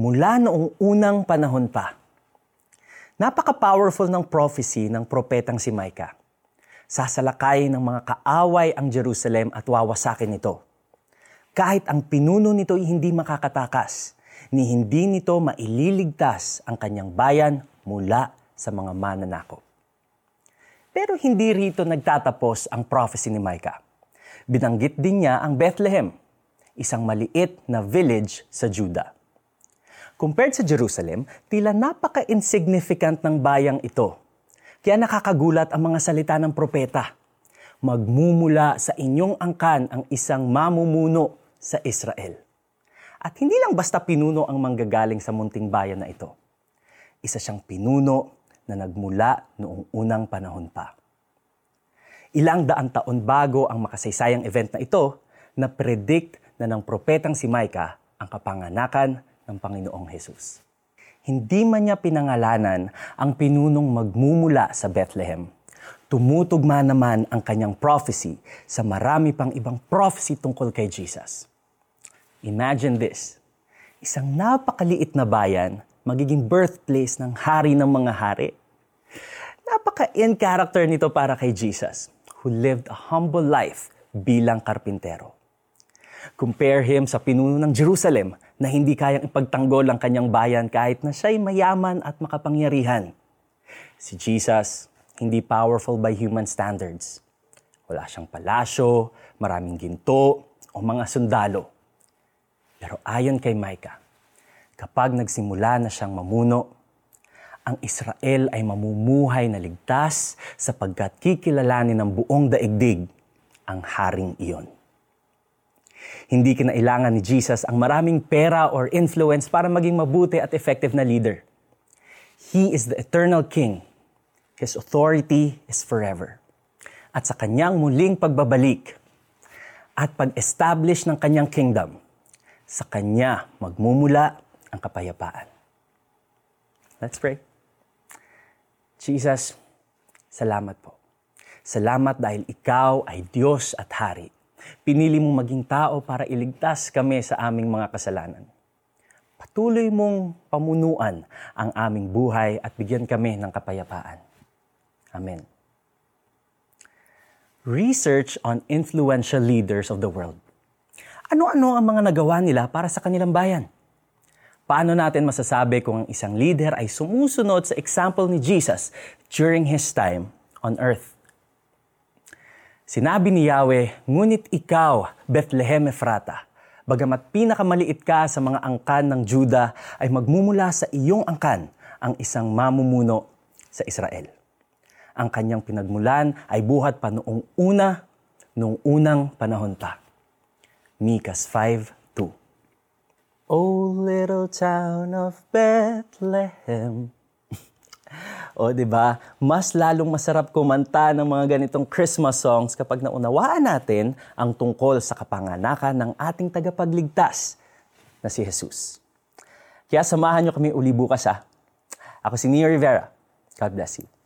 mula noong unang panahon pa. Napaka-powerful ng prophecy ng propetang si Micah. Sasalakay ng mga kaaway ang Jerusalem at wawasakin ito. Kahit ang pinuno nito ay hindi makakatakas, ni hindi nito maililigtas ang kanyang bayan mula sa mga mananakop. Pero hindi rito nagtatapos ang prophecy ni Micah. Binanggit din niya ang Bethlehem, isang maliit na village sa Judah. Compared sa Jerusalem, tila napaka-insignificant ng bayang ito. Kaya nakakagulat ang mga salita ng propeta. Magmumula sa inyong angkan ang isang mamumuno sa Israel. At hindi lang basta pinuno ang manggagaling sa munting bayan na ito. Isa siyang pinuno na nagmula noong unang panahon pa. Ilang daan taon bago ang makasaysayang event na ito, na predict na ng propetang si Micah ang kapanganakan ng Panginoong Hesus. Hindi man niya pinangalanan ang pinunong magmumula sa Bethlehem. Tumutugma naman ang kanyang prophecy sa marami pang ibang prophecy tungkol kay Jesus. Imagine this. Isang napakaliit na bayan, magiging birthplace ng hari ng mga hari. Napaka-in character nito para kay Jesus, who lived a humble life bilang karpintero. Compare him sa pinuno ng Jerusalem na hindi kayang ipagtanggol ang kanyang bayan kahit na siya'y mayaman at makapangyarihan. Si Jesus, hindi powerful by human standards. Wala siyang palasyo, maraming ginto, o mga sundalo pero ayon kay Micah, kapag nagsimula na siyang mamuno, ang Israel ay mamumuhay na ligtas sapagkat kikilalanin ng buong daigdig ang haring iyon. Hindi kinailangan ni Jesus ang maraming pera or influence para maging mabuti at effective na leader. He is the eternal King. His authority is forever. At sa kanyang muling pagbabalik at pag-establish ng kanyang kingdom, sa Kanya magmumula ang kapayapaan. Let's pray. Jesus, salamat po. Salamat dahil Ikaw ay Diyos at Hari. Pinili mong maging tao para iligtas kami sa aming mga kasalanan. Patuloy mong pamunuan ang aming buhay at bigyan kami ng kapayapaan. Amen. Research on influential leaders of the world ano-ano ang mga nagawa nila para sa kanilang bayan? Paano natin masasabi kung ang isang leader ay sumusunod sa example ni Jesus during his time on earth? Sinabi ni Yahweh, ngunit ikaw, Bethlehem Ephrata, bagamat pinakamaliit ka sa mga angkan ng Juda, ay magmumula sa iyong angkan ang isang mamumuno sa Israel. Ang kanyang pinagmulan ay buhat pa noong una, noong unang panahon pa. Mikas 5.2 Oh, little town of Bethlehem. O, di ba? Mas lalong masarap kumanta ng mga ganitong Christmas songs kapag naunawaan natin ang tungkol sa kapanganakan ng ating tagapagligtas na si Jesus. Kaya samahan niyo kami uli bukas ha. Ako si Nia Rivera. God bless you.